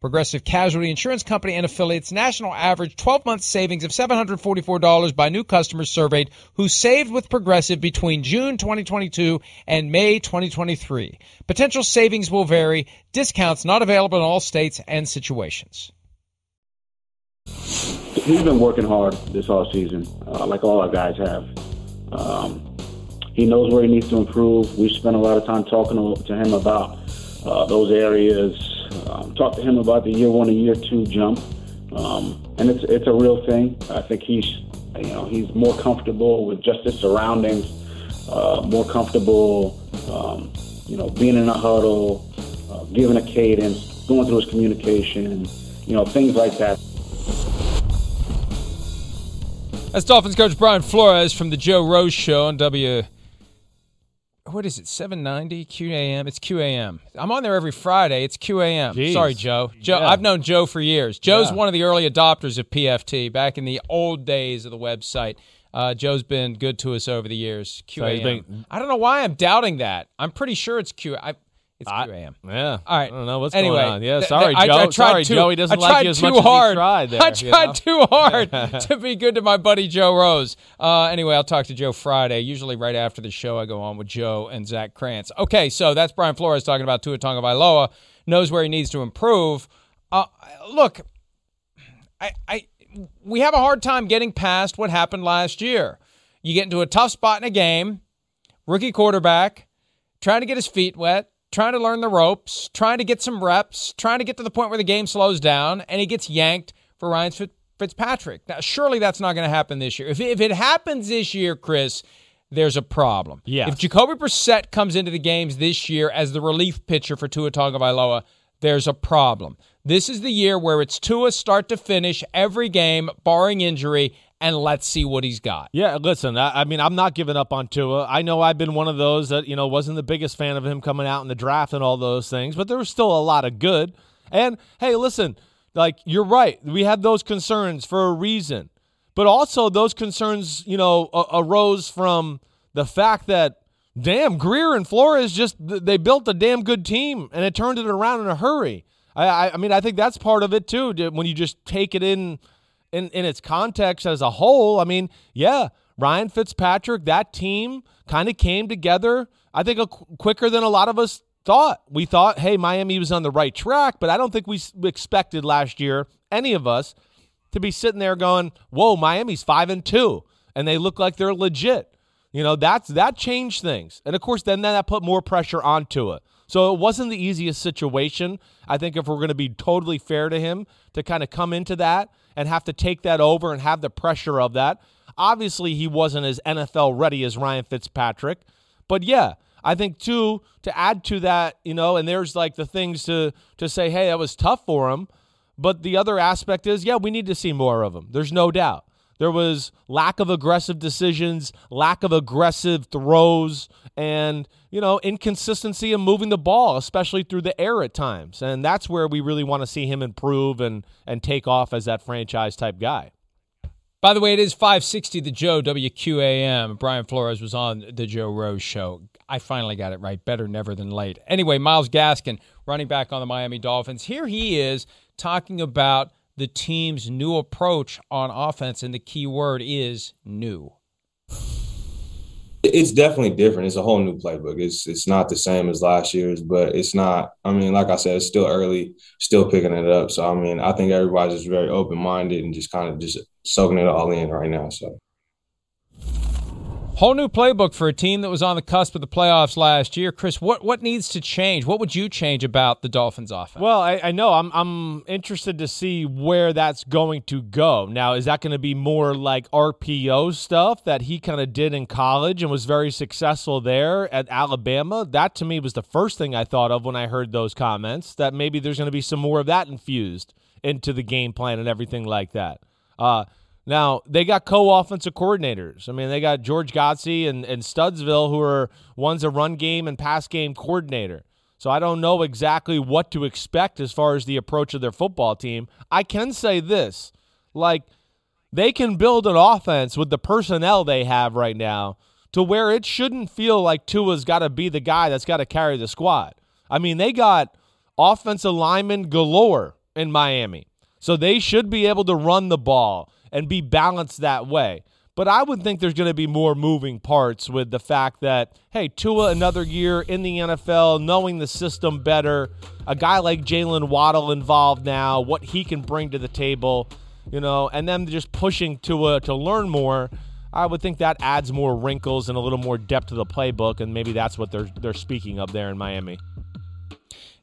Progressive Casualty Insurance Company and affiliates national average 12 month savings of $744 by new customers surveyed who saved with Progressive between June 2022 and May 2023. Potential savings will vary. Discounts not available in all states and situations. He's been working hard this all season, uh, like all our guys have. Um, he knows where he needs to improve. We've spent a lot of time talking to him about uh, those areas um, talk to him about the year one and year two jump, um, and it's it's a real thing. I think he's you know he's more comfortable with just his surroundings, uh, more comfortable um, you know being in a huddle, uh, giving a cadence, going through his communication, you know things like that. That's Dolphins coach Brian Flores from the Joe Rose Show on W what is it? 790 qam it's qam i'm on there every friday. It's qam Jeez. sorry joe. Joe yeah. i've known joe for years. Joe's yeah. one of the early adopters of pft back in the old days of the website. Uh, joe's been good to us over the years. Qam so been, i don't know why i'm doubting that. I'm pretty sure it's q I, it's I, 2 a.m. Yeah. All right. I don't know what's anyway, going on. Yeah. Sorry, Joe. I, I sorry, too, Joe. He doesn't like you as much hard. as he tried there. I tried know? too hard to be good to my buddy Joe Rose. Uh, anyway, I'll talk to Joe Friday. Usually right after the show, I go on with Joe and Zach Krantz. Okay, so that's Brian Flores talking about Tua Tagovailoa. Knows where he needs to improve. Uh, look, I, I we have a hard time getting past what happened last year. You get into a tough spot in a game, rookie quarterback, trying to get his feet wet trying to learn the ropes, trying to get some reps, trying to get to the point where the game slows down, and he gets yanked for Ryan Fitzpatrick. Now, surely that's not going to happen this year. If, if it happens this year, Chris, there's a problem. Yeah. If Jacoby Brissett comes into the games this year as the relief pitcher for Tua Tagovailoa, there's a problem. This is the year where it's Tua start to finish every game, barring injury, and let's see what he's got. Yeah, listen, I, I, mean, I'm not giving up on Tua. I know I've been one of those that, you know, wasn't the biggest fan of him coming out in the draft and all those things, but there was still a lot of good. And hey, listen, like, you're right. We had those concerns for a reason. But also, those concerns, you know, a- arose from the fact that, damn, Grier and Flores just, they built a damn good team and it turned it around in a hurry. I, I, I mean, I think that's part of it too, when you just take it in in, in its context as a whole, I mean, yeah, Ryan Fitzpatrick, that team kind of came together, I think, a, quicker than a lot of us thought. We thought, hey, Miami was on the right track, but I don't think we expected last year, any of us, to be sitting there going, whoa, Miami's 5 and 2, and they look like they're legit. You know, that's that changed things. And of course, then that put more pressure onto it. So it wasn't the easiest situation. I think if we're going to be totally fair to him to kind of come into that and have to take that over and have the pressure of that. Obviously, he wasn't as NFL ready as Ryan Fitzpatrick. But yeah, I think too to add to that, you know, and there's like the things to to say, hey, that was tough for him. But the other aspect is, yeah, we need to see more of him. There's no doubt. There was lack of aggressive decisions, lack of aggressive throws, and you know inconsistency in moving the ball, especially through the air at times. And that's where we really want to see him improve and and take off as that franchise type guy. By the way, it is 560 the Joe WQAM. Brian Flores was on the Joe Rose show. I finally got it right. Better never than late. Anyway, Myles Gaskin, running back on the Miami Dolphins. Here he is talking about the team's new approach on offense, and the key word is new. It's definitely different. It's a whole new playbook. It's it's not the same as last year's, but it's not. I mean, like I said, it's still early, still picking it up. So I mean, I think everybody's just very open minded and just kind of just soaking it all in right now. So. Whole new playbook for a team that was on the cusp of the playoffs last year. Chris, what, what needs to change? What would you change about the Dolphins offense? Well, I, I know I'm I'm interested to see where that's going to go. Now, is that going to be more like RPO stuff that he kind of did in college and was very successful there at Alabama? That to me was the first thing I thought of when I heard those comments. That maybe there's going to be some more of that infused into the game plan and everything like that. Uh, now, they got co offensive coordinators. I mean, they got George Godsey and, and Studesville, who are one's a run game and pass game coordinator. So I don't know exactly what to expect as far as the approach of their football team. I can say this like, they can build an offense with the personnel they have right now to where it shouldn't feel like Tua's got to be the guy that's got to carry the squad. I mean, they got offensive linemen galore in Miami. So they should be able to run the ball and be balanced that way. But I would think there's going to be more moving parts with the fact that, hey, Tua, another year in the NFL, knowing the system better, a guy like Jaylen Waddle involved now, what he can bring to the table, you know, and then just pushing Tua to learn more. I would think that adds more wrinkles and a little more depth to the playbook, and maybe that's what they're they're speaking of there in Miami.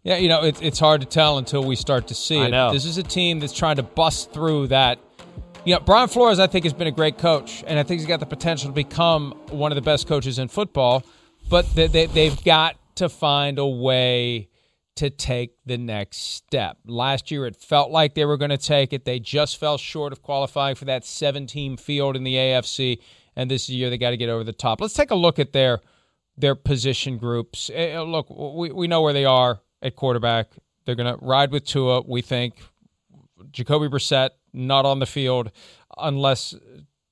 Yeah, you know, it's it's hard to tell until we start to see I it. know. This is a team that's trying to bust through that you know, Brian Flores, I think, has been a great coach, and I think he's got the potential to become one of the best coaches in football. But they, they, they've got to find a way to take the next step. Last year, it felt like they were going to take it. They just fell short of qualifying for that seven-team field in the AFC, and this year they got to get over the top. Let's take a look at their their position groups. Eh, Look, we, we know where they are at quarterback. They're going to ride with Tua, we think. Jacoby Brissett not on the field unless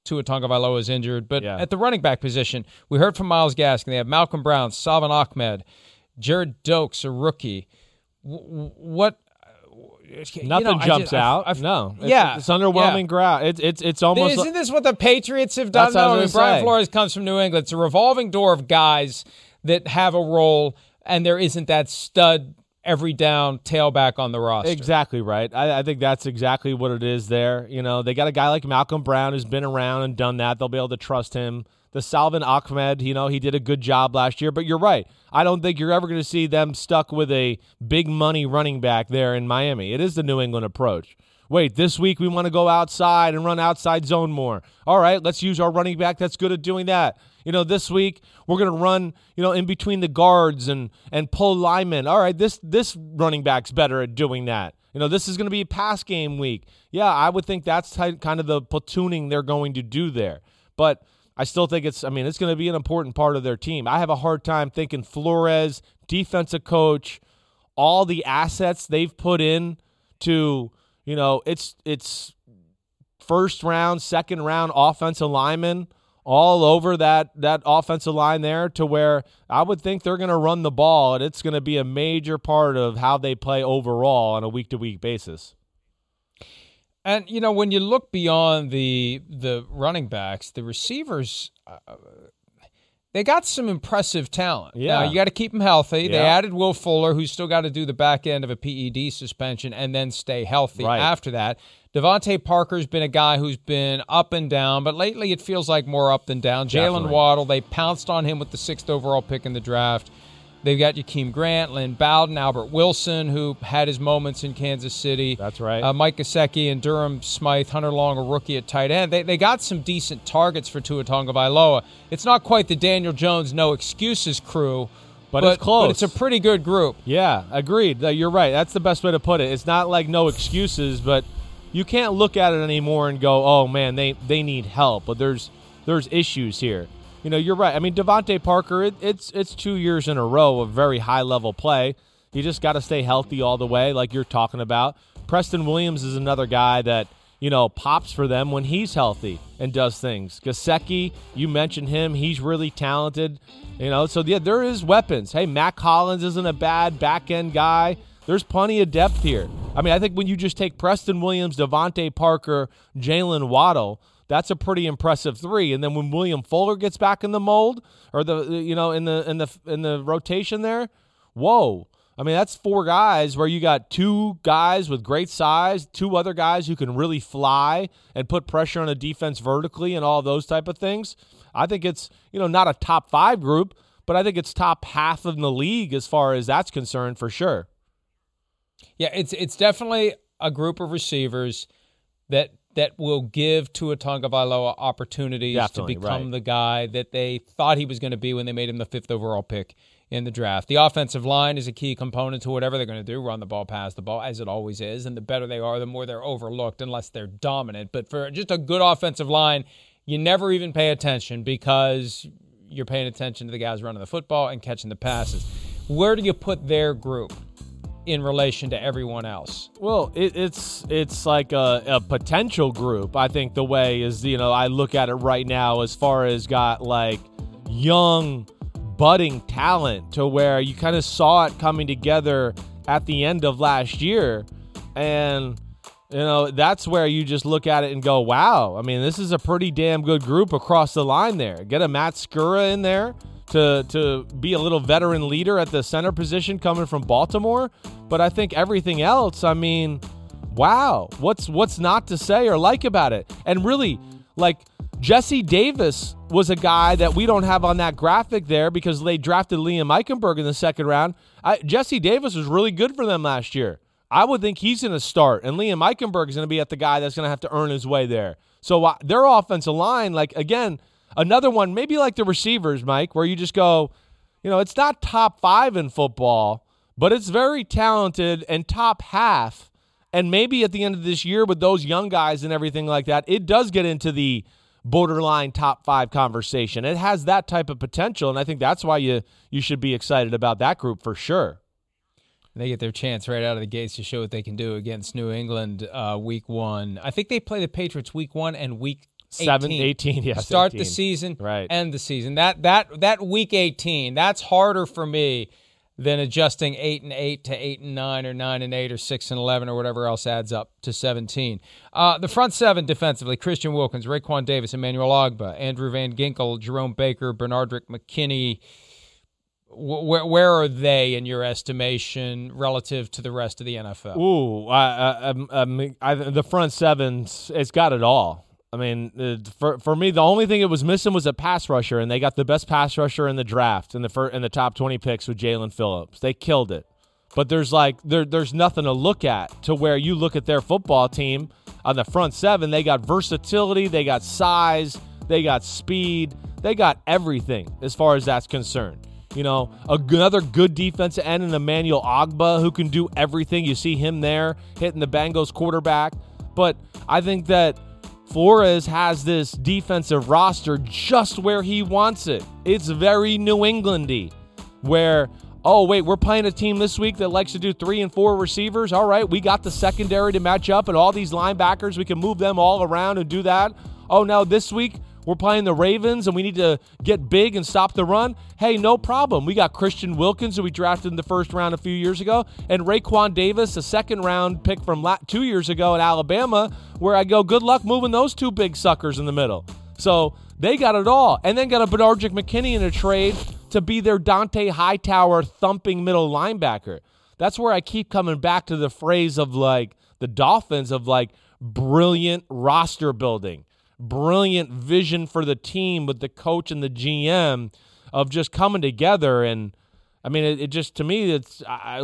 Tua Tagovailoa is injured. But Yeah. at the running back position, we heard from Myles Gaskin. They have Malcolm Brown, Salvon Ahmed, Gerrid Doaks, a rookie. W- What? Uh, you Nothing know, I jumps just- out. I- no, it's, yeah, it's underwhelming yeah. ground. It's it's it's almost. Isn't like- this what the Patriots have done? What I mean, Brian say. Flores comes from New England. It's a revolving door of guys that have a role, and there isn't that stud every down tailback on the roster. Exactly right. I, I think that's exactly what it is there. You know, they got a guy like Malcolm Brown who's been around and done that. They'll be able to trust him. The Salvon Ahmed, you know, he did a good job last year, but you're right. I don't think you're ever going to see them stuck with a big money running back there in Miami. It is the New England approach. Wait, this week we want to go outside and run outside zone more. All right, let's use our running back that's good at doing that. You know, this week we're going to run, you know, in between the guards and and pull linemen. All right, this this running back's better at doing that. You know, this is going to be a pass game week. Yeah, I would think that's kind of the platooning they're going to do there. But I still think it's, I mean, it's going to be an important part of their team. I have a hard time thinking Flores, defensive coach, all the assets they've put in to, you know, it's, it's first round, second round offensive linemen all over that that offensive line there to where I would think they're going to run the ball and it's going to be a major part of how they play overall on a week to week basis. And you know, when you look beyond the the running backs, the receivers, uh, they got some impressive talent. Yeah. now, you got to keep them healthy. They added Will Fuller, who's still got to do the back end of a PED suspension and then stay healthy Right. after that. DeVante Parker's been a guy who's been up and down, but lately it feels like more up than down. Jaylen Waddle, they pounced on him with the sixth overall pick in the draft. They've got Jakeem Grant, Lynn Bowden, Albert Wilson, who had his moments in Kansas City. That's right. Uh, Mike Gesicki and Durham Smythe, Hunter Long, a rookie at tight end. They, they got some decent targets for Tua Tagovailoa. It's not quite the Daniel Jones no excuses crew, But it's close. But it's a pretty good group. Yeah, agreed. You're right. That's the best way to put it. It's not like no excuses, but you can't look at it anymore and go, "Oh man, they they need help." But there's there's issues here. You know, you're right. I mean, DeVante Parker, it, it's it's two years in a row of very high level play. You just got to stay healthy all the way, like you're talking about. Preston Williams is another guy that you know, pops for them when he's healthy and does things. Gesicki, you mentioned him. He's really talented. You know, so yeah, there is weapons. Hey, Mack Hollins isn't a bad back end guy. There's plenty of depth here. I mean, I think when you just take Preston Williams, DeVante Parker, Jaylen Waddle, that's a pretty impressive three. And then when William Fuller gets back in the mold or the you know in the in the in the rotation there, whoa. I mean, that's four guys where you got two guys with great size, two other guys who can really fly and put pressure on a defense vertically and all those type of things. I think it's, you know, not a top 5 group, but I think it's top half in the league as far as that's concerned for sure. Yeah, it's it's definitely a group of receivers that that will give Tua Tagovailoa opportunities Definitely, to become right. the guy that they thought he was going to be when they made him the fifth overall pick in the draft. The offensive line is a key component to whatever they're going to do, run the ball, pass the ball, as it always is. And the better they are, the more they're overlooked unless they're dominant. But for just a good offensive line, you never even pay attention because you're paying attention to the guys running the football and catching the passes. Where do you put their group? In relation to everyone else? Well, it, it's it's like a, a, potential group. I think the way is you know I look at it right now as far as got like young, budding talent to where you kind of saw it coming together at the end of last year, and you know that's where you just look at it and go, wow. I mean, this is a pretty damn good group across the line there. Get a Matt Skura in there to to be a little veteran leader at the center position coming from Baltimore. But I think everything else, I mean, wow, what's what's not to say or like about it? And really, like Jesse Davis was a guy that we don't have on that graphic there because they drafted Liam Eichenberg in the second round. I, Jesse Davis was really good for them last year. I would think he's going to start, and Liam Eichenberg is going to be at the guy that's going to have to earn his way there. So uh, their offensive line, like again, another one, maybe like the receivers, Mike, where you just go, you know, it's not top five in football, but it's very talented and top half. And maybe at the end of this year, with those young guys and everything like that, it does get into the borderline top five conversation. It has that type of potential, and I think that's why you you should be excited about that group for sure. They get their chance right out of the gates to show what they can do against New England uh, week one. I think they play the Patriots week one and week 18. Seven, 18, yeah. Start 18. the season, Right. end the season. That that that week 18, that's harder for me than adjusting 8 and 8 to 8 and 9 or 9 and 8 or 6 and 11 or whatever else adds up to 17. Uh, the front seven defensively, Christian Wilkins, Raekwon Davis, Emmanuel Ogbah, Andrew Van Ginkel, Jerome Baker, Benardrick McKinney, where where are they in your estimation relative to the rest of the NFL? Ooh, I, I, I, I, the front sevens, it's got it all. I mean, uh, for for me, the only thing it was missing was a pass rusher, and they got the best pass rusher in the draft in the fir- in the top twenty picks with Jaelan Phillips. They killed it, but there's like there there's nothing to look at to where you look at their football team on the front seven. They got versatility, they got size, they got speed, they got everything as far as that's concerned. You know, another good defensive end in Emmanuel Ogbah who can do everything. You see him there hitting the Bengals quarterback. But I think that Flores has this defensive roster just where he wants it. It's very New Englandy, where oh wait, we're playing a team this week that likes to do three and four receivers. All right, we got the secondary to match up, and all these linebackers, we can move them all around and do that. Oh, now this week we're playing the Ravens and we need to get big and stop the run. Hey, no problem. We got Christian Wilkins, who we drafted in the first round a few years ago, and Raekwon Davis, a second round pick from two years ago in Alabama, where I go, good luck moving those two big suckers in the middle. So they got it all. And then got a Benardrick McKinney in a trade to be their Dante Hightower thumping middle linebacker. That's where I keep coming back to the phrase of like the Dolphins of like brilliant roster building brilliant vision for the team with the coach and the GM of just coming together and I mean it, it just to me it's I,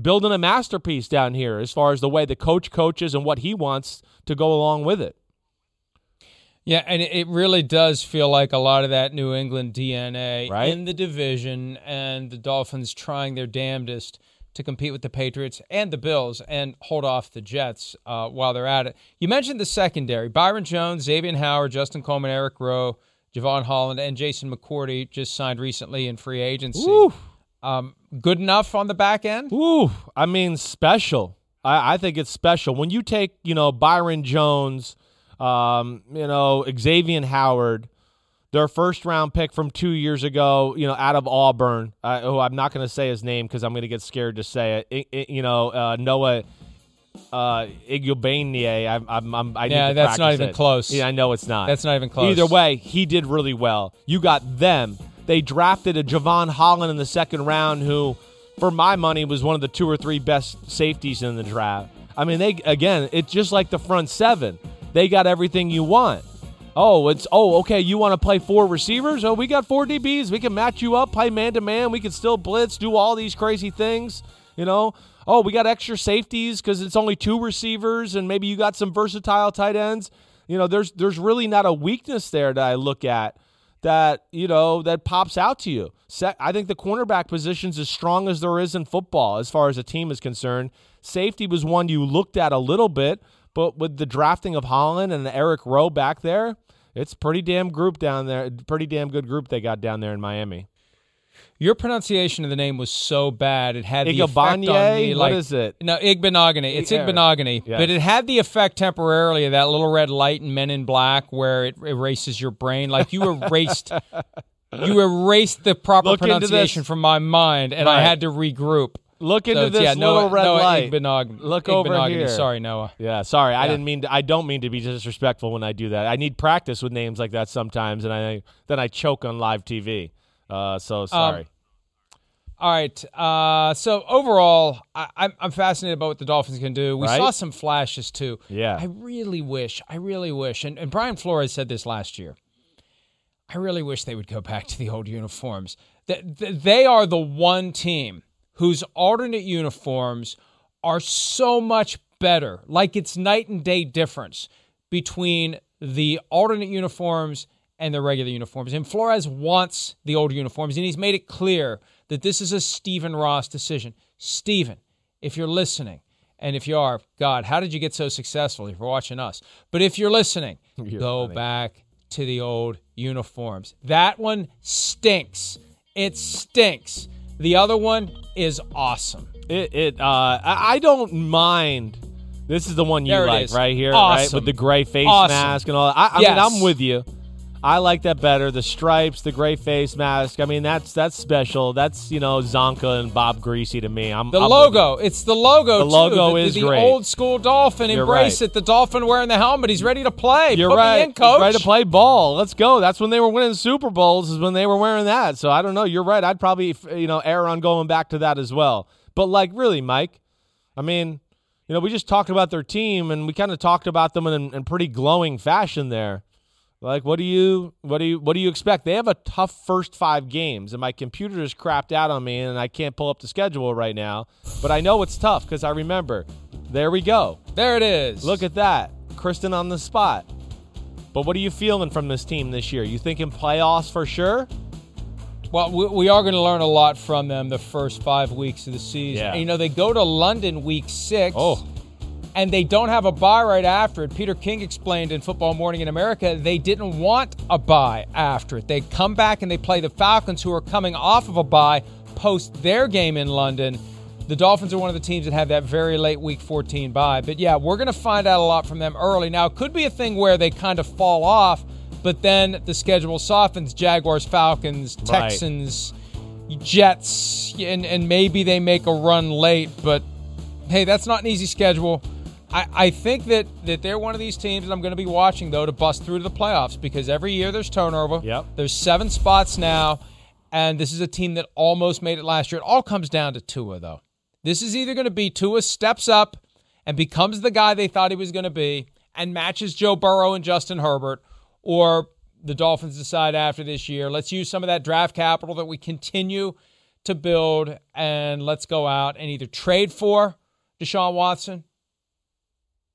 building a masterpiece down here as far as the way the coach coaches and what he wants to go along with it. Yeah, and it really does feel like a lot of that New England DNA Right. in the division and the Dolphins trying their damnedest to compete with the Patriots and the Bills and hold off the Jets uh, while they're at it. You mentioned the secondary. Byron Jones, Xavier Howard, Justin Coleman, Eric Rowe, Jevon Holland, and Jason McCourty just signed recently in free agency. Um, good enough on the back end? Ooh, I mean special. I, I think it's special when you take you know Byron Jones, um, you know Xavier Howard, their first round pick from two years ago, you know out of Auburn. Uh, who I'm not going to say his name because I'm going to get scared to say it. it, it you know uh, Noah uh. I'm, I'm, I'm I Yeah, need to that's not even it. close. Yeah, I know it's not. That's not even close. Either way, he did really well. You got them. They drafted a Jevon Holland in the second round, who, for my money, was one of the two or three best safeties in the draft. I mean, they again, it's just like the front seven. They got everything you want. Oh, it's oh, okay. You want to play four receivers? Oh, we got four DBs. We can match you up, play man to man. We can still blitz, do all these crazy things. You know. Oh, we got extra safeties because it's only two receivers, and maybe you got some versatile tight ends. You know, there's there's really not a weakness there that I look at that you know that pops out to you. I think the cornerback position's as strong as there is in football as far as a team is concerned. Safety was one you looked at a little bit, but with the drafting of Holland and Eric Rowe back there, it's pretty damn group down there. Pretty damn good group they got down there in Miami. Your pronunciation of the name was so bad it had the effect on me. What Like, is it? No, Igbinoghene. It's Yeah. Igbinoghene, Yes. but it had the effect temporarily of that little red light in Men in Black, where it erases your brain. Like you erased, you erased the proper Look pronunciation from my mind, and I had to regroup. Look into it's, this yeah, little Noah, red Noah light. Igbinoghene. Look over Igbinoghene. here. Sorry, Noah. Yeah, sorry. I didn't mean to, I don't mean to be disrespectful when I do that. I need practice with names like that sometimes, and I then I choke on live TV. Uh, so sorry. All right. Uh, so overall, I, I'm, I'm fascinated about what the Dolphins can do. We Right? saw some flashes too. Yeah. I really wish. I really wish. And, and Brian Flores said this last year. I really wish they would go back to the old uniforms. Th- th- They are the one team whose alternate uniforms are so much better. Like it's night and day difference between the alternate uniforms and the regular uniforms. And Flores wants the old uniforms, and he's made it clear that this is a Stephen Ross decision. Stephen, if you're listening, and if you are, God, how did you get so successful if you're watching us? But if you're listening, go back to the old uniforms. That one stinks. It stinks. The other one is awesome. It, it uh, I, I don't mind. This is the one you There like, right here, right? With the gray face Awesome. mask and all that. I, I Yes. mean, I'm with you. I like that better. The stripes, the gray face mask. I mean, that's that's special. That's you know Csonka and Bob Griese to me. I'm The I'm logo, it's the logo. The too. logo the, is the great. old school Dolphin. You're Embrace right. it. The Dolphin wearing the helmet. He's ready to play. You're Put right. In, coach. He's ready to play ball. Let's go. That's when they were winning Super Bowls. Is when they were wearing that. So I don't know. You're right. I'd probably you know err on going back to that as well. But like really, Mike. I mean, you know, we just talked about their team and we kind of talked about them in, in pretty glowing fashion there. Like, what do you what do you what do you expect? They have a tough first five games, and my computer is crapped out on me, and I can't pull up the schedule right now. But I know it's tough because I remember. There we go. There it is. Look at that. Kristen on the spot. But what are you feeling from this team this year? You thinking playoffs for sure? Well, we, we are going to learn a lot from them the first five weeks of the season. Yeah. And, you know, they go to London week six. Oh. And they don't have a bye right after it. Peter King explained in Football Morning in America they didn't want a bye after it. They come back and they play the Falcons, who are coming off of a bye post their game in London. The Dolphins are one of the teams that have that very late week 14 bye. But yeah, we're going to find out a lot from them early. Now, it could be a thing where they kind of fall off, but then the schedule softens Jaguars, Falcons, Right. Texans, Jets, and, and maybe they make a run late. But hey, that's not an easy schedule. I, I think that, that they're one of these teams that I'm going to be watching, though, to bust through to the playoffs because every year there's turnover. Yep. There's seven spots now, and this is a team that almost made it last year. It all comes down to Tua, though. This is either going to be Tua steps up and becomes the guy they thought he was going to be and matches Joe Burrow and Justin Herbert, or the Dolphins decide after this year, let's use some of that draft capital that we continue to build and let's go out and either trade for Deshaun Watson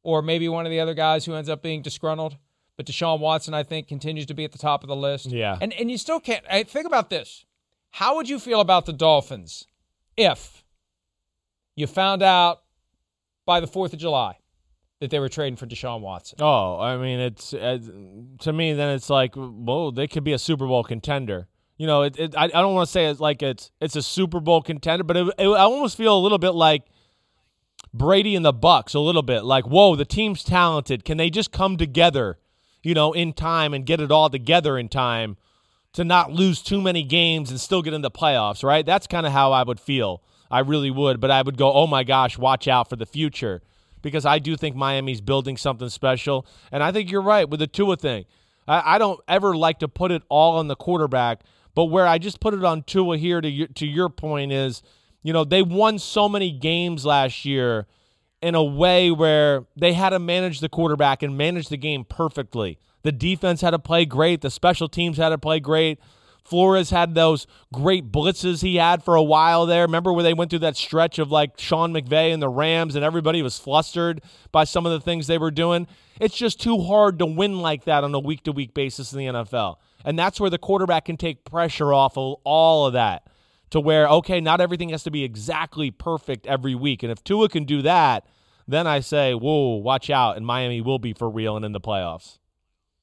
or maybe one of the other guys who ends up being disgruntled. But Deshaun Watson, I think, continues to be at the top of the list. Yeah. And and you still can't I, think about this. How would you feel about the Dolphins if you found out by the Fourth of July that they were trading for Deshaun Watson? Oh, I mean, it's uh, to me. Then it's like, whoa, they could be a Super Bowl contender. You know, it, it, I, I don't want to say it's like it's it's a Super Bowl contender, but it, it, I almost feel a little bit like Brady and the Bucs a little bit. Like, whoa, the team's talented. Can they just come together, you know, in time and get it all together in time to not lose too many games and still get in the playoffs, right? That's kind of how I would feel. I really would, but I would go, "Oh my gosh, watch out for the future." Because I do think Miami's building something special. And I think you're right with the Tua thing. I, I don't ever like to put it all on the quarterback, but where I just put it on Tua here to your, to your point is, you know, they won so many games last year in a way where they had to manage the quarterback and manage the game perfectly. The defense had to play great. The special teams had to play great. Flores had those great blitzes he had for a while there. Remember where they went through that stretch of like Sean McVay and the Rams and everybody was flustered by some of the things they were doing? It's just too hard to win like that on a week to week basis in the NFL. And that's where the quarterback can take pressure off of all of that to where, okay, not everything has to be exactly perfect every week. And if Tua can do that, then I say, whoa, watch out. And Miami will be for real and in the playoffs.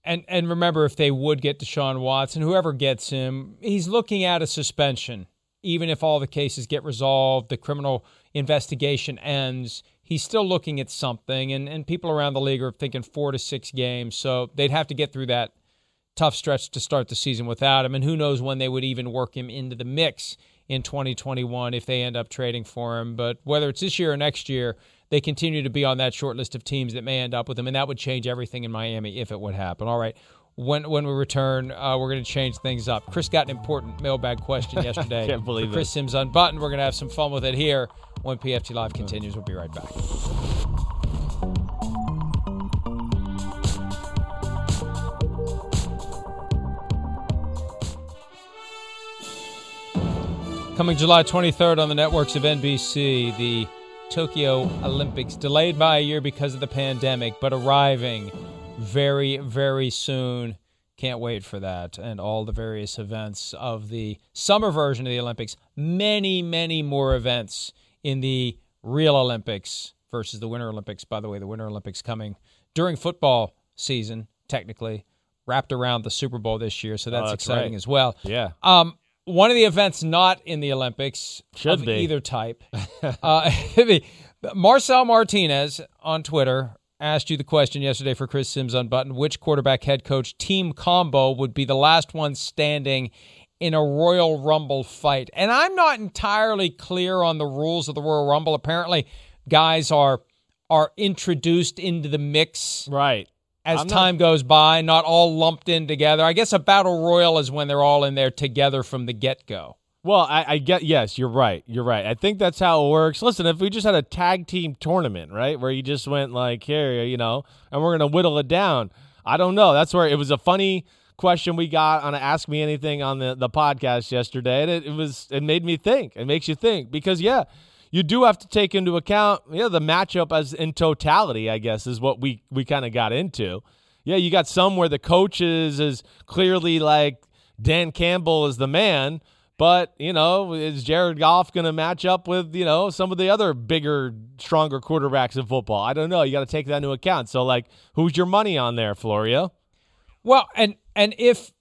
And and remember, if they would get Deshaun Watson, whoever gets him, he's looking at a suspension. Even if all the cases get resolved, the criminal investigation ends, he's still looking at something. And, and people around the league are thinking four to six games. So they'd have to get through that tough stretch to start the season without him. And who knows when they would even work him into the mix in 2021 if they end up trading for him. But whether it's this year or next year, they continue to be on that short list of teams that may end up with him, and that would change everything in Miami if it would happen. All right. When, when we return, uh, we're going to change things up. Chris got an important mailbag question yesterday. Can't believe it. Chris it. Sims unbuttoned. We're going to have some fun with it here when PFT Live continues. We'll be right back. Coming July 23rd on the networks of NBC, the Tokyo Olympics delayed by a year because of the pandemic, but arriving very, very soon. Can't wait for that and all the various events of the summer version of the Olympics. Many, many more events in the real Olympics versus the Winter Olympics. By the way, the Winter Olympics coming during football season, technically, wrapped around the Super Bowl this year. So that's, Oh, that's exciting right. as well. Yeah. Um, one of the events not in the Olympics Should of be. either type. uh, Marcel Martinez on Twitter asked you the question yesterday for Chris Sims Unbuttoned. Which quarterback head coach team combo would be the last one standing in a Royal Rumble fight? And I'm not entirely clear on the rules of the Royal Rumble. Apparently, guys are are introduced into the mix Right. As not- time goes by, not all lumped in together. I guess a battle royal is when they're all in there together from the get go. Well, I, I get yes, you're right. You're right. I think that's how it works. Listen, if we just had a tag team tournament, right, where you just went like here, you know, and we're gonna whittle it down. I don't know. That's where it was a funny question we got on Ask Me Anything on the the podcast yesterday, and it, it was it made me think. It makes you think because yeah, you do have to take into account yeah the matchup as in totality. I guess is what we we kind of got into. Yeah, you got some where the coaches is clearly like Dan Campbell is the man. But, you know, is Jared Goff going to match up with, you know, some of the other bigger, stronger quarterbacks in football? I don't know. You got to take that into account. So, like, who's your money on there, Florio? Well, and and if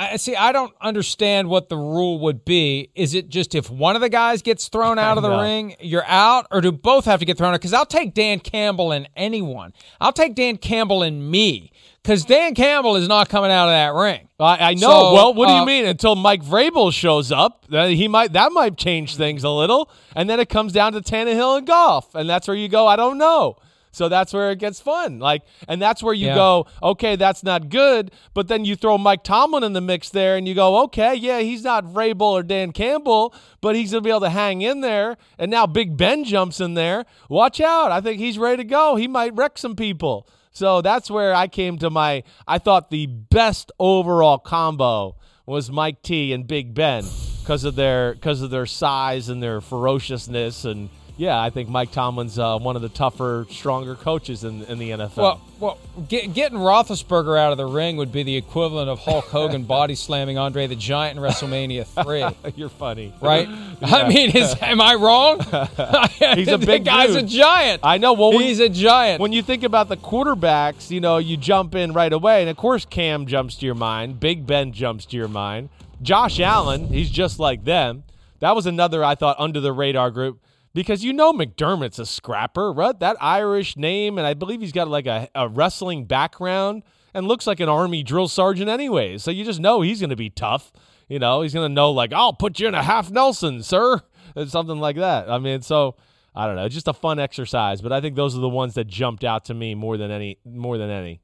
I see, I don't understand what the rule would be. Is it just if one of the guys gets thrown out of the ring, you're out, or do both have to get thrown out? Because I'll take Dan Campbell and anyone. I'll take Dan Campbell and me because Dan Campbell is not coming out of that ring. I, I know. So, well, what do uh, you mean? Until Mike Vrabel shows up, he might that might change things a little, and then it comes down to Tannehill and Goff, and that's where you go. I don't know. So that's where it gets fun. Like, and that's where you Yeah. go. Okay, that's not good. But then you throw Mike Tomlin in the mix there, and you go, okay, yeah, he's not Vrabel or Dan Campbell, but he's gonna be able to hang in there. And now Big Ben jumps in there. Watch out! I think he's ready to go. He might wreck some people. So that's where I came to my. I thought the best overall combo was Mike T and Big Ben because of their because of their size and their ferociousness and yeah, I think Mike Tomlin's uh, one of the tougher, stronger coaches in in the NFL. Well, well, get, getting Roethlisberger out of the ring would be the equivalent of Hulk Hogan body slamming Andre the Giant in WrestleMania three. you're funny, Right? I mean, is am I wrong? He's a the big guy's dude. a giant. I know. Well, when- He's a giant. when you think about the quarterbacks, you know, you jump in right away. And of course, Cam jumps to your mind. Big Ben jumps to your mind. Josh Allen, he's just like them. That was another, I thought, under the radar group. Because you know McDermott's a scrapper, right? That Irish name, and I believe he's got like a, a wrestling background and looks like an army drill sergeant anyway. So you just know he's going to be tough. You know, he's going to know like, I'll put you in a half Nelson, sir, and something like that. I mean, so I don't know, just a fun exercise. But I think those are the ones that jumped out to me more than any. More than any.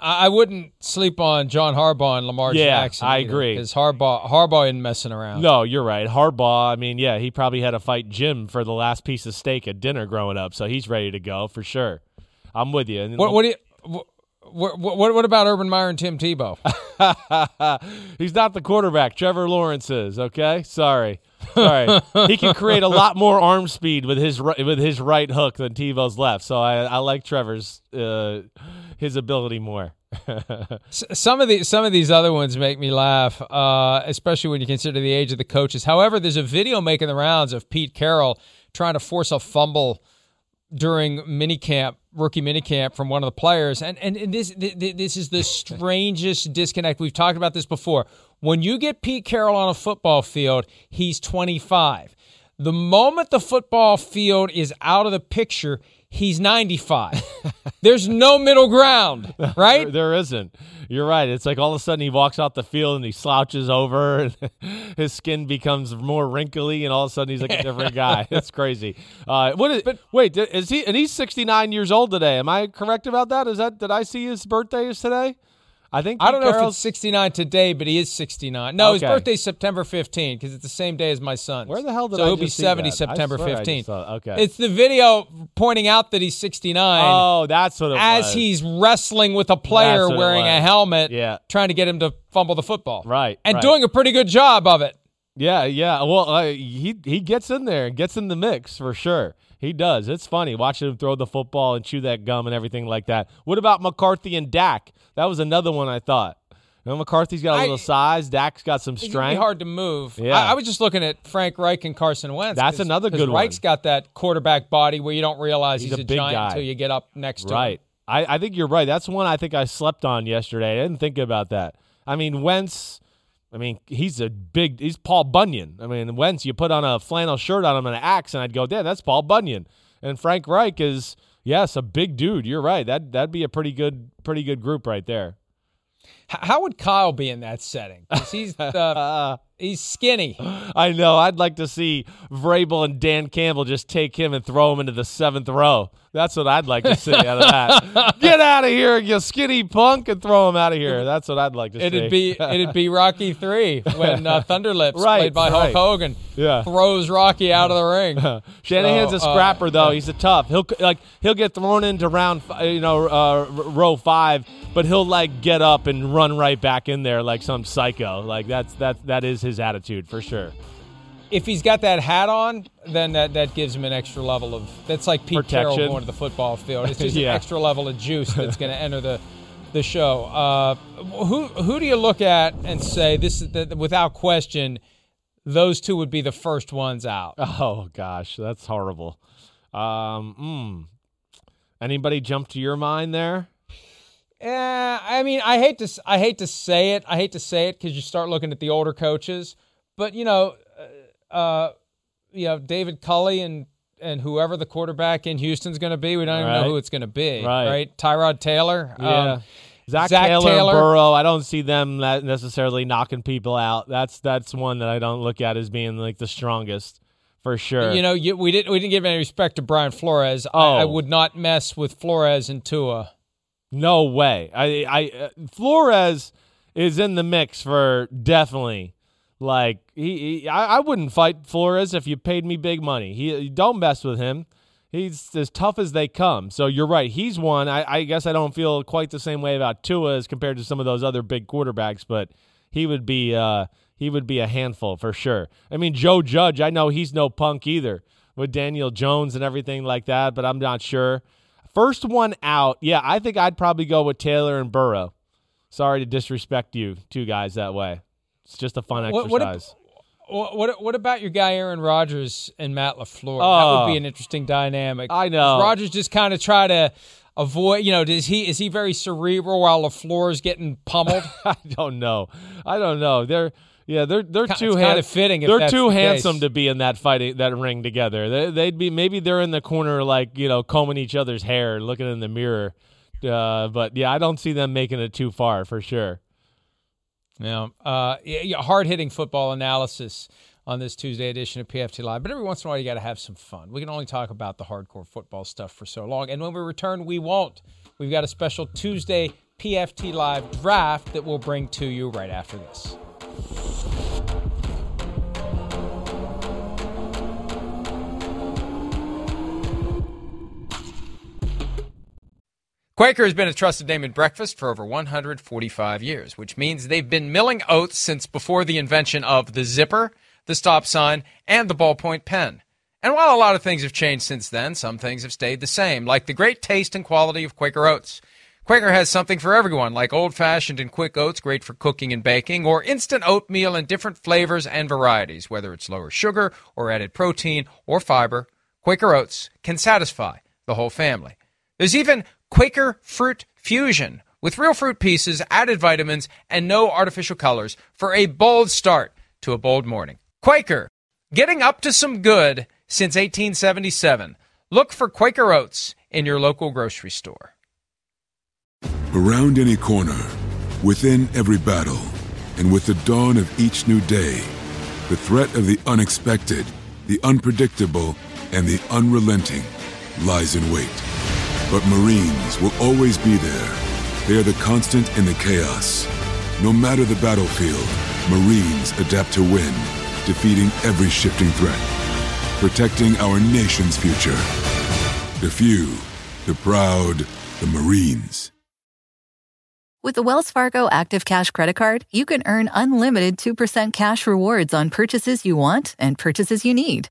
I wouldn't sleep on John Harbaugh and Lamar Yeah, Jackson. I agree. because Harbaugh Harbaugh isn't messing around. No, you're right. Harbaugh. I mean, yeah, he probably had to fight Jim for the last piece of steak at dinner growing up, so he's ready to go for sure. I'm with you. What, what do you? What, what, what about Urban Meyer and Tim Tebow? He's not the quarterback. Trevor Lawrence is. Okay, sorry, sorry. he can create a lot more arm speed with his with his right hook than Tebow's left. So I, I like Trevor's uh, his ability more. Some of the some of these other ones make me laugh, uh, especially when you consider the age of the coaches. However, there's a video making the rounds of Pete Carroll trying to force a fumble during minicamp, rookie minicamp from one of the players, and and, and this th- th- this is the strangest disconnect. We've talked about this before. When you get Pete Carroll on a football field, he's 25. The moment the football field is out of the picture, he's 95. There's no middle ground, right? There, there isn't. You're right. It's like all of a sudden he walks out the field and he slouches over and his skin becomes more wrinkly and all of a sudden he's like a different guy. It's crazy. Uh, what is? But- wait, is he? And he's 69 years old today. Am I correct about that? Is that? Did I see his birthday is today? I think. I don't know if it's 69 today, but he is 69. No, his Okay. birthday's September 15 because it's the same day as my son. Where the hell did so I he'll be 70 that? September swear 15th. okay. It's the video pointing out that he's 69 Oh, that's what it as was. he's wrestling with a player That's what it wearing a helmet, Yeah. trying to get him to fumble the football. Right, And right. doing a pretty good job of it. Yeah, yeah. Well, uh, he he gets in there and gets in the mix for sure. He does. It's funny watching him throw the football and chew that gum and everything like that. What about McCarthy and Dak? That was another one I thought. You know, McCarthy's got a little size. Dak's got some strength. be hard to move. Yeah. I, I was just looking at Frank Reich and Carson Wentz. That's another good one. Reich's got that quarterback body where you don't realize He's he's, a a, big giant guy. until you get up next to him. Right. I, I think you're right. That's one I think I slept on yesterday. I didn't think about that. I mean, Wentz, I mean, he's a big, he's Paul Bunyan. I mean, Wentz, you put on a flannel shirt on him and an axe, and I'd go, damn, that's Paul Bunyan. And Frank Reich is, yes, a big dude. You're right. That, that'd be a pretty good, pretty good group right there. How would Kyle be in that setting? he's uh, he's skinny. I know. I'd like to see Vrabel and Dan Campbell just take him and throw him into the seventh row. That's what I'd like to see out of that. Get out of here, you skinny punk, and throw him out of here. That's what I'd like to see. It'd be it'd be Rocky three when uh, Thunderlips, Right, played by right. Hulk Hogan, Yeah. throws Rocky out of the ring. Shanahan's So, a scrapper uh, though. He's a tough. He'll like he'll get thrown into round you know uh, row five, but he'll like get up and run right back in there like some psycho. Like that's that that is his attitude for sure. If he's got that hat on, then that, that gives him an extra level of that's like Pete Carroll going to the football field. It's just Yeah. an extra level of juice that's going to enter the the show. Uh, who who do you look at and say this is that without question? Those two would be the first ones out. Oh gosh, that's horrible. Um, mm. Anybody jump to your mind there? Yeah, I mean, I hate to I hate to say it. I hate to say it because you start looking at the older coaches, but you know, uh, uh you know, David Culley and and whoever the quarterback in Houston's going to be, we don't even Right. know who it's going to be. Right. Right. Tyrod Taylor. Yeah. Um, Zac, Zac Taylor, Taylor. and Burrow, I don't see them necessarily knocking people out. That's that's one that I don't look at as being like the strongest for sure. you know, you, we didn't we didn't give any respect to Brian Flores. I, I Oh. would not mess with Flores and Tua. No way. I, I, uh, Flores is in the mix for definitely. Like he, he I, I wouldn't fight Flores if you paid me big money. He, don't mess with him. He's as tough as they come. So you're right. He's one. I, I guess I don't feel quite the same way about Tua as compared to some of those other big quarterbacks, but he would be, uh, he would be a handful for sure. I mean, Joe Judge. I know he's no punk either with Daniel Jones and everything like that, but I'm not sure. First one out, yeah, I think I'd probably go with Taylor and Burrow. Sorry to disrespect you two guys that way. It's just a fun What- exercise. What, what what about your guy Aaron Rodgers and Matt Lafleur? that Oh. would be oh. an interesting dynamic. I know. Does Rodgers just kind of try to avoid. You know, does he is he very cerebral while Lafleur is getting pummeled? I don't know. I don't know. They're Yeah, they're they're It's too kinda fitting if They're too the handsome case. to be in that fighting that ring together. They, they'd be maybe they're in the corner like you know combing each other's hair, looking in the mirror. Uh, but yeah, I don't see them making it too far for sure. Yeah, uh, hard hitting football analysis on this Tuesday edition of PFT Live. But every once in a while, you got to have some fun. We can only talk about the hardcore football stuff for so long. And when we return, we won't. We've got a special Tuesday PFT Live draft that we'll bring to you right after this. Quaker has been a trusted name in breakfast for over 145 years, which means they've been milling oats since before the invention of the zipper, the stop sign, and the ballpoint pen. And while a lot of things have changed since then, some things have stayed the same, like the great taste and quality of Quaker oats. Quaker has something for everyone, like old fashioned and quick oats, great for cooking and baking, or instant oatmeal in different flavors and varieties, whether it's lower sugar or added protein or fiber. Quaker oats can satisfy the whole family. There's even Quaker Fruit Fusion with real fruit pieces, added vitamins, and no artificial colors for a bold start to a bold morning. Quaker, getting up to some good since 1877. Look for Quaker Oats in your local grocery store. Around any corner, within every battle, and with the dawn of each new day, the threat of the unexpected, the unpredictable, and the unrelenting lies in wait. But Marines will always be there. They are the constant in the chaos. No matter the battlefield, Marines adapt to win, defeating every shifting threat, protecting our nation's future. The few, the proud, the Marines. With the Wells Fargo Active Cash Credit Card, you can earn unlimited 2% cash rewards on purchases you want and purchases you need.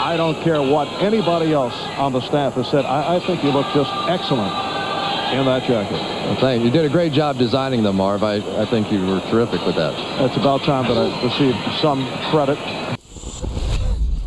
I don't care what anybody else on the staff has said. I, I think you look just excellent in that jacket. Well, thank you. You did a great job designing them, Marv. I, I think you were terrific with that. It's about time that I received some credit.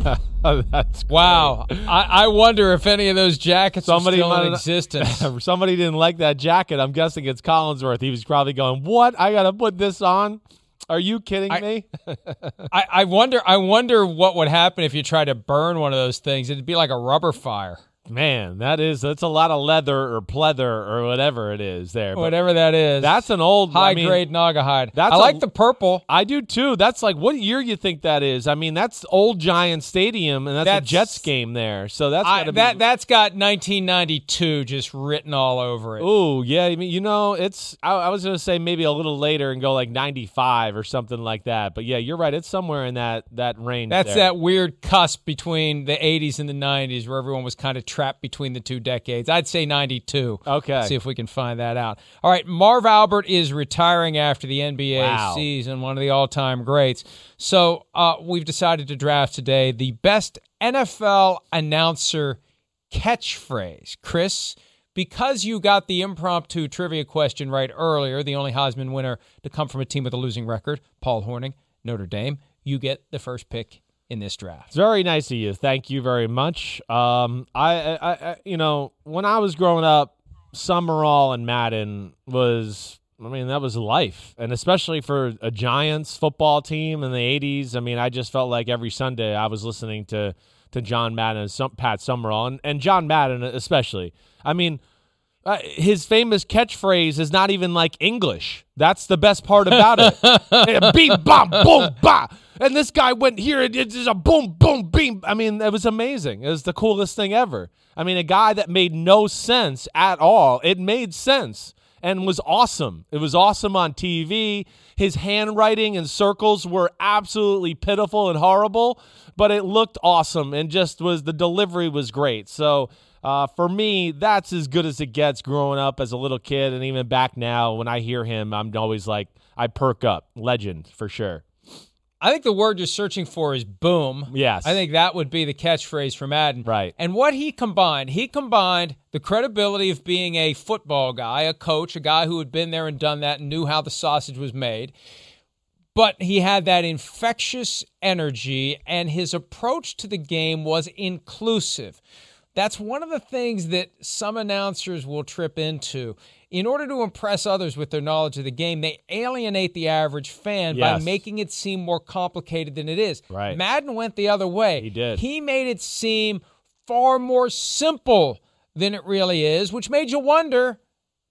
Oh, that's Wow. I, I wonder if any of those jackets Somebody are still in existence. Somebody didn't like that jacket. I'm guessing it's Collinsworth. He was probably going, "What? I got to put this on? Are you kidding I- me?" I, I wonder I wonder what would happen if you tried to burn one of those things. It'd be like a rubber fire. Man, that is that's a lot of leather or pleather or whatever it is there. But Whatever that is. That's an old high I mean, grade Naugahyde. that's I a- like the purple. I do too. That's like what year you think that is? I mean, that's old Giant Stadium, and that's, That's- a Jets game there. So that's I, be, that that's got 1992 just written all over it. Oh yeah, I mean, you know, it's. I, I was gonna say maybe a little later and go like '95 or something like that. But yeah, you're right. It's somewhere in that that range. That's there. that weird cusp between the 80s and the 90s where everyone was kind of trapped between the two decades. I'd say 92. Okay. See if we can find that out. All right, Marv Albert is retiring after the NBA Wow. season, one of the all time greats. So uh, we've decided to draft today the best NFL announcer catchphrase. Chris, because you got the impromptu trivia question right earlier, the only Heisman winner to come from a team with a losing record, Paul Hornung, Notre Dame, you get the first pick in this draft. It's very nice of you. Thank you very much. Um, I, I, I, you know, when I was growing up, Summerall and Madden was, I mean, that was life, and especially for a Giants football team in the '80s. I mean, I just felt like every Sunday I was listening to to John Madden and some, Pat Summerall, and, and John Madden especially. I mean. Uh, his famous catchphrase is not even like English. That's the best part about it. beam, bam, boom, ba. And this guy went here. and It's just a boom, boom, beam. I mean, it was amazing. It was the coolest thing ever. I mean, a guy that made no sense at all. It made sense and was awesome. It was awesome on TV. His handwriting and circles were absolutely pitiful and horrible, but it looked awesome and just was the delivery was great. So uh, for me, that's as good as it gets growing up as a little kid, and even back now when I hear him, I'm always like I perk up. Legend for sure. I think the word you're searching for is boom. Yes. I think that would be the catchphrase for Madden. Right. And what he combined, he combined the credibility of being a football guy, a coach, a guy who had been there and done that and knew how the sausage was made. But he had that infectious energy, and his approach to the game was inclusive. That's one of the things that some announcers will trip into. In order to impress others with their knowledge of the game, they alienate the average fan by making it seem more complicated than it is. Right. Madden went the other way. He did. He made it seem far more simple than it really is, which made you wonder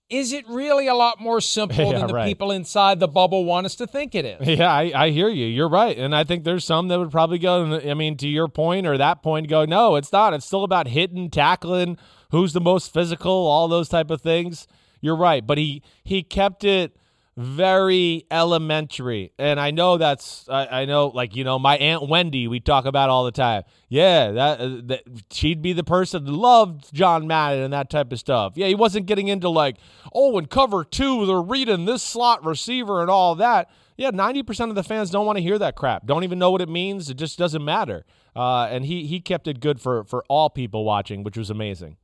is it really a lot more simple Yeah, than the right. people inside the bubble want us to think it is? Yeah, I, I hear you. You're right. And I think there's some that would probably go, I mean, to your point or that point, go, no, it's not. It's still about hitting, tackling, who's the most physical, all those type of things. You're right. But he he kept it very elementary. And I know that's, I, I know, like, you know, my Aunt Wendy, we talk about all the time. Yeah, that, uh, that she'd be the person that loved John Madden and that type of stuff. Yeah, he wasn't getting into like, oh, and cover two, they're reading this slot receiver and all that. Yeah, 90% of the fans don't want to hear that crap. Don't even know what it means. It just doesn't matter. Uh, and he he kept it good for for all people watching, which was amazing.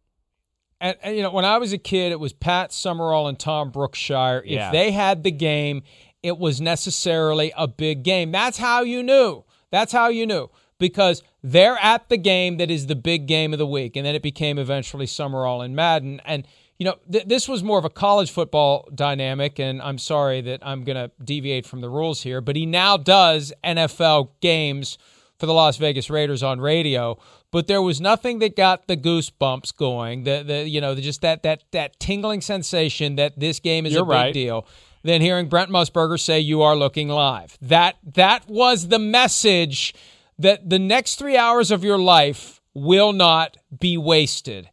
And, and, you know, when I was a kid, it was Pat Summerall and Tom Brookshier. If Yeah. they had the game, it was necessarily a big game. That's how you knew. That's how you knew because they're at the game that is the big game of the week, and then it became eventually Summerall and Madden. And you know, th- this was more of a college football dynamic, and I'm sorry that I'm going to deviate from the rules here, but he now does NFL games for the Las Vegas Raiders on radio. But there was nothing that got the goosebumps going. The the you know the, just that that that tingling sensation that this game is You're a big right. deal. Then hearing Brent Musburger say you are looking live. That that was the message that the next three hours of your life will not be wasted,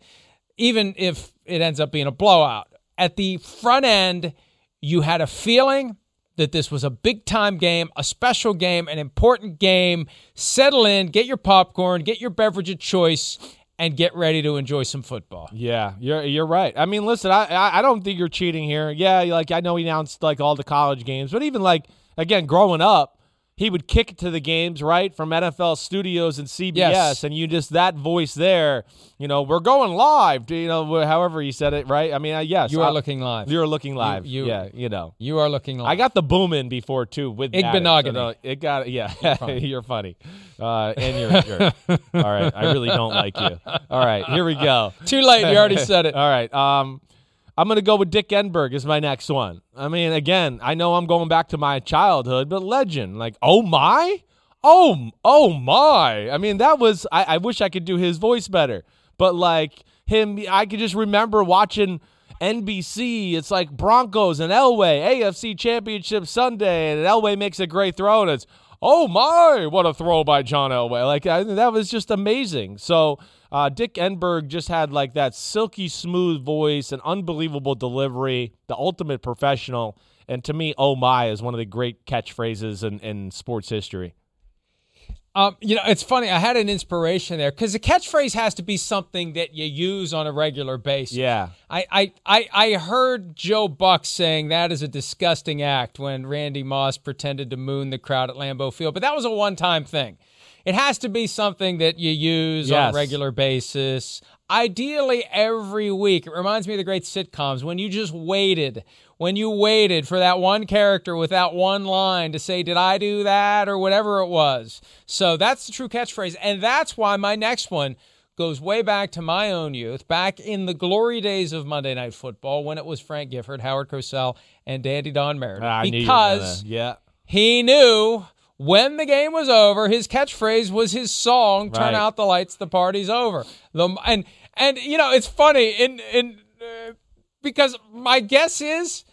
even if it ends up being a blowout. At the front end, you had a feeling that this was a big time game, a special game, an important game. Settle in, get your popcorn, get your beverage of choice, and get ready to enjoy some football. Yeah, you're you're right. I mean, listen, I I, don't think you're cheating here. Yeah, like I know he announced like all the college games, but even like again, growing up, he would kick it to the games right from NFL studios and CBS, Yes. and you just that voice there. You know, we're going live. You know, however he said it, right? I mean, uh, yes, You are I- looking live. You're looking live. you- yeah, you know. You are looking live. I got the boom in before too with Igbenogany. so no, it got yeah. You're funny, uh, and you're a jerk. All right, I really don't like you. All right, here we go. Too late. You already said it. All right. Um, I'm gonna go with Dick Enberg as my next one. I mean, again, I know I'm going back to my childhood, but legend. Like, oh my, oh, oh my. I mean, that was. I, I wish I could do his voice better, but like him, I could just remember watching. NBC, it's like Broncos and Elway, AFC Championship Sunday, and Elway makes a great throw, and it's oh my, what a throw by John Elway! Like I, that was just amazing. So uh, Dick Enberg just had like that silky smooth voice, an unbelievable delivery, the ultimate professional, and to me, oh my is one of the great catchphrases in, in sports history. Um, you know, it's funny. I had an inspiration there because the catchphrase has to be something that you use on a regular basis. Yeah. I, I, I, I heard Joe Buck saying that is a disgusting act when Randy Moss pretended to moon the crowd at Lambeau Field, but that was a one time thing. It has to be something that you use on a regular basis. Ideally, every week. It reminds me of the great sitcoms when you just waited, when you waited for that one character with that one line to say, Did I do that? or whatever it was. So that's the true catchphrase. And that's why my next one goes way back to my own youth, back in the glory days of Monday Night Football when it was Frank Gifford, Howard Cosell, and Dandy Don Meredith. I knew you were gonna- because yeah. he knew when the game was over, his catchphrase was his song, "Turn Right. out the lights, the party's over." The and and you know it's funny in in uh, because my guess is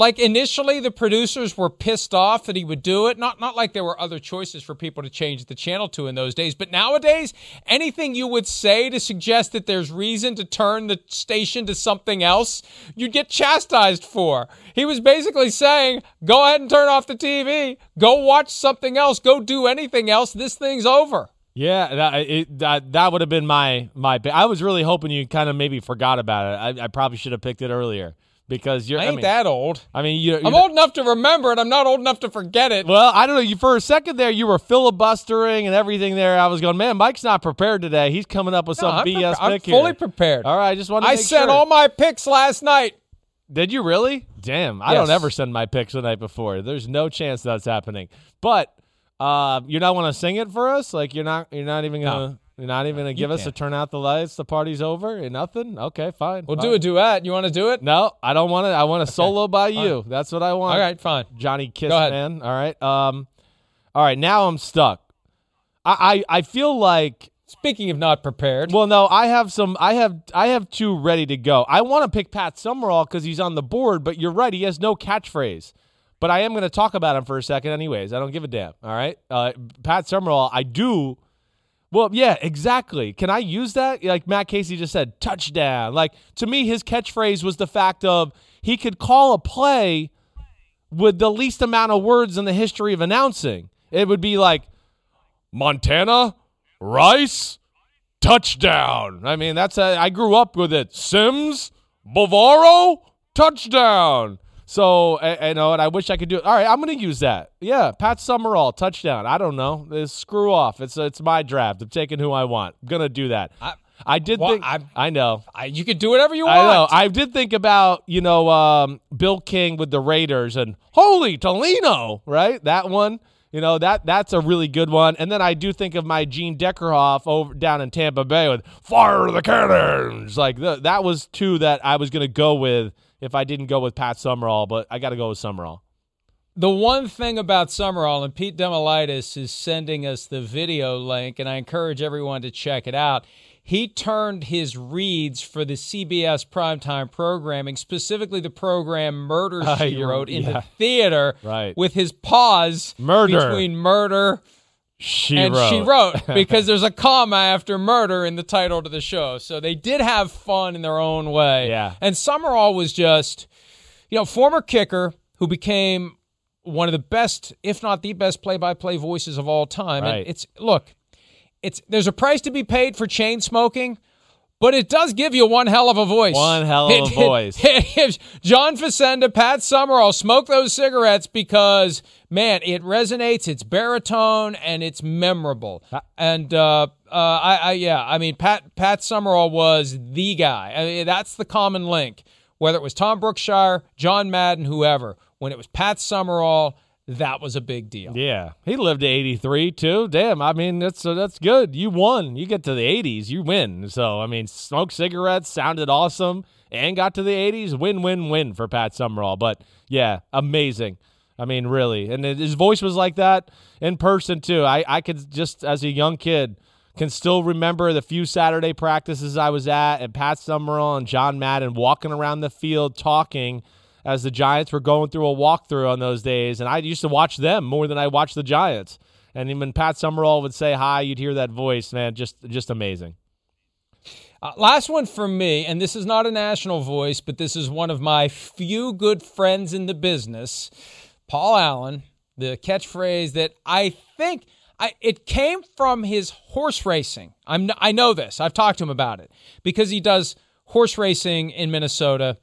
like initially the producers were pissed off that he would do it. Not not like there were other choices for people to change the channel to in those days. But nowadays anything you would say to suggest that there's reason to turn the station to something else you'd get chastised for. He was basically saying go ahead and turn off the TV go watch something else. Go do anything else. This thing's over. Yeah, that it, that, that would have been my my. I was really hoping you kind of maybe forgot about it. I, I probably should have picked it earlier, because you're. I ain't mean, that old. I mean, you. I'm old enough to remember it. I'm not old enough to forget it. Well, I don't know. You for a second there, you were filibustering and everything there. I was going, man, Mike's not prepared today. He's coming up with No, some I'm, BS prepa- I'm fully here. prepared. All right, I just want to. I sent sure. all my picks last night. Did you really? Damn, I Yes. don't ever send my picks the night before. There's no chance that's happening. But uh, you're not want to sing it for us? Like you're not you're not even gonna you're not even gonna give us a turn out the lights. The party's over. And nothing. Okay, fine. We'll fine. do a duet. You want to do it? No, I don't want to. I want a solo by you. That's what I want. All right, fine. Johnny Kiss man. All right. Um, all right. Now I'm stuck. I, I I feel like Speaking of not prepared, well, no, I have some. I have I have two ready to go. I want to pick Pat Summerall because he's on the board, but you're right. He has no catchphrase. But I am going to talk about him for a second, anyways. I don't give a damn. All right, uh, Pat Summerall. I do. Well, yeah, exactly. Can I use that? Like Matt Casey just said, touchdown. Like to me, his catchphrase was the fact of he could call a play with the least amount of words in the history of announcing. It would be like Montana, Rice, touchdown. I mean, that's a, I grew up with it. Sims, Bavaro, touchdown. So, I, I know, and I wish I could do it. All right, I'm going to use that. Yeah, Pat Summerall, touchdown. I don't know. It's screw off. It's it's my draft. I'm taking who I want. I'm going to do that. I- I did Well, think. I'm- I know. I, you could do whatever you I want. know. I did think about you know um, Bill King with the Raiders and holy Toledo, right? That one. You know that that's a really good one. And then I do think of my Gene Deckerhoff over down in Tampa Bay with "Fire the Cannons." Like the, that was two that I was going to go with if I didn't go with Pat Summerall, but I got to go with Summerall. The one thing about Summerall and Pete Damilatis is sending us the video link, and I encourage everyone to check it out. He turned his reads for the CBS primetime programming, specifically the program Murder Uh, She you're- Wrote, into yeah. theater Right. with his pause Murder. between murder She and wrote. she wrote because there's a comma after murder in the title to the show. So they did have fun in their own way. Yeah. And Summerall was just, you know, former kicker who became one of the best, if not the best, play-by-play voices of all time. Right. And it's look, it's there's a price to be paid for chain smoking. But it does give you one hell of a voice. One hell of a It- it- voice. it John Facenda, Pat Summerall, smoke those cigarettes because man, it resonates. It's baritone and it's memorable. And uh, uh, I, I, yeah, I mean, Pat Pat Summerall was the guy. I mean, that's the common link. Whether it was Tom Brookshier, John Madden, whoever, when it was Pat Summerall, that was a big deal. Yeah, he lived to 83 too. Damn, I mean that's uh, that's good. You won. You get to the 80s, you win. So I mean, smoked cigarettes, sounded awesome, and got to the 80s. Win, win, win for Pat Summerall. But yeah, amazing. I mean, really, and his voice was like that in person too. I I could just as a young kid can still remember the few Saturday practices I was at, and Pat Summerall and John Madden walking around the field talking as the Giants were going through a walkthrough on those days, and I used to watch them more than I watched the Giants. And when Pat Summerall would say hi, you'd hear that voice, man, just just amazing. Uh, last one for me, and this is not a national voice, but this is one of my few good friends in the business, Paul Allen. The catchphrase that I think I, it came from his horse racing. I'm I know this. I've talked to him about it because he does horse racing in Minnesota,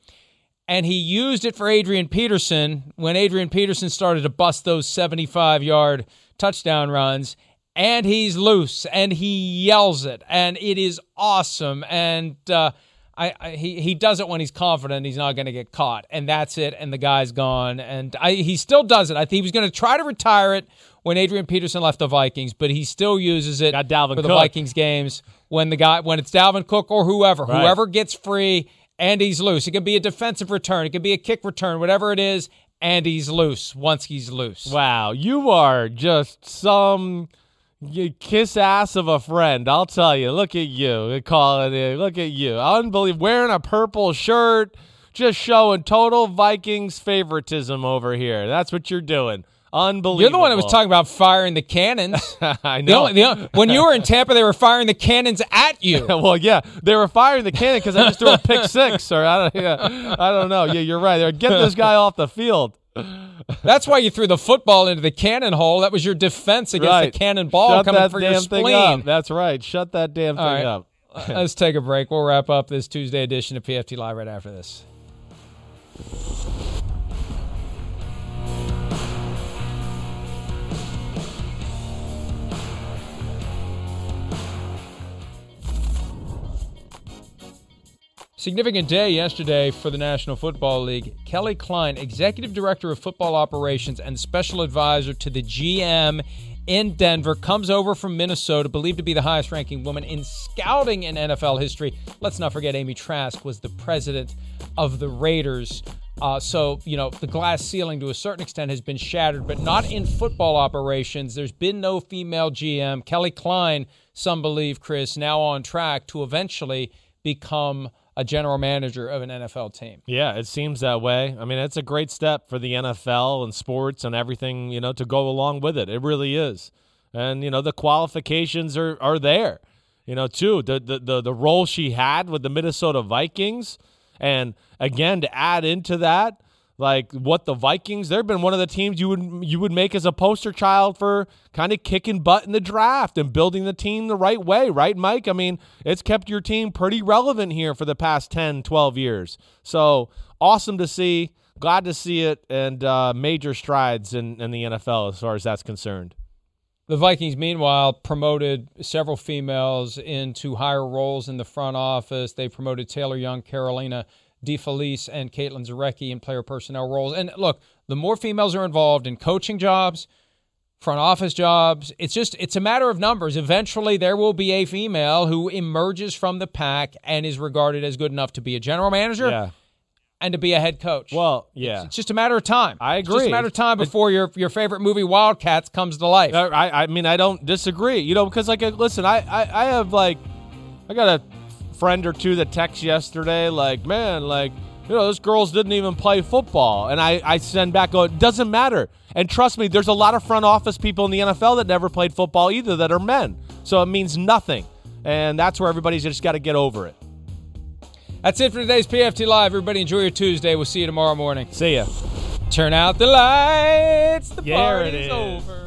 and he used it for Adrian Peterson when Adrian Peterson started to bust those 75 yard touchdown runs. And he's loose, and he yells it, and it is awesome. And uh, I, I he he does it when he's confident he's not going to get caught, and that's it. And the guy's gone, and I, he still does it. I think he was going to try to retire it when Adrian Peterson left the Vikings, but he still uses it for the Cook. Vikings games when the guy when it's Dalvin Cook or whoever, Right. whoever gets free and he's loose. It could be a defensive return, it could be a kick return, whatever it is, and he's loose once he's loose. Wow, you are just some kiss ass of a friend. I'll tell you. Look at you, calling it. Look at you, unbelievable. Wearing a purple shirt, just showing total Vikings favoritism over here. That's what you're doing. Unbelievable. You're the one that was talking about firing the cannons. I The know. only- the only- when you were in Tampa, they were firing the cannons at you. well, yeah, they were firing the cannon because I just threw a pick six, or I don't, yeah, I don't know. Yeah, you're right. They're get this guy off the field. That's why you threw the football into the cannon hole. That was your defense against right. the cannonball Shut coming for your thing spleen. up. That's right. Shut that damn thing right. up. Uh, let's take a break. We'll wrap up this Tuesday edition of PFT Live right after this. Significant day yesterday for the National Football League. Kelly Kleine, Executive Director of Football Operations and Special Advisor to the GM in Denver, comes over from Minnesota, believed to be the highest ranking woman in scouting in NFL history. Let's not forget Amy Trask was the president of the Raiders. Uh, so, you know, the glass ceiling to a certain extent has been shattered, but not in football operations. There's been no female GM. Kelly Kleine, some believe, Chris, now on track to eventually become a general manager of an NFL team. Yeah, it seems that way. I mean, it's a great step for the NFL and sports and everything, you know, to go along with it. It really is. And, you know, the qualifications are, are there. You know, too, the, the the the role she had with the Minnesota Vikings and again to add into that, like what the Vikings, they've been one of the teams you would you would make as a poster child for kind of kicking butt in the draft and building the team the right way, right, Mike? I mean, it's kept your team pretty relevant here for the past 10, 12 years. So awesome to see. Glad to see it and uh, major strides in, in the NFL as far as that's concerned. The Vikings, meanwhile, promoted several females into higher roles in the front office. They promoted Taylor Young, Carolina DeFelice and Caitlin Zarecki in player personnel roles. And look, the more females are involved in coaching jobs, front office jobs, it's just it's a matter of numbers. Eventually there will be a female who emerges from the pack and is regarded as good enough to be a general manager. Yeah. And to be a head coach. Well, yeah, it's, just a matter of time. I agree. It's just a matter of time before your your favorite movie Wildcats comes to life. I, I mean, I don't disagree. You know, because like, listen, I, I, I have like, I got a friend or two that text yesterday, like, man, like, you know, those girls didn't even play football. And I, I send back, go, it doesn't matter. And trust me, there's a lot of front office people in the NFL that never played football either that are men. So it means nothing. And that's where everybody's just got to get over it. That's it for today's PFT Live. Everybody enjoy your Tuesday. We'll see you tomorrow morning. See ya. Turn out the lights. The There party's over.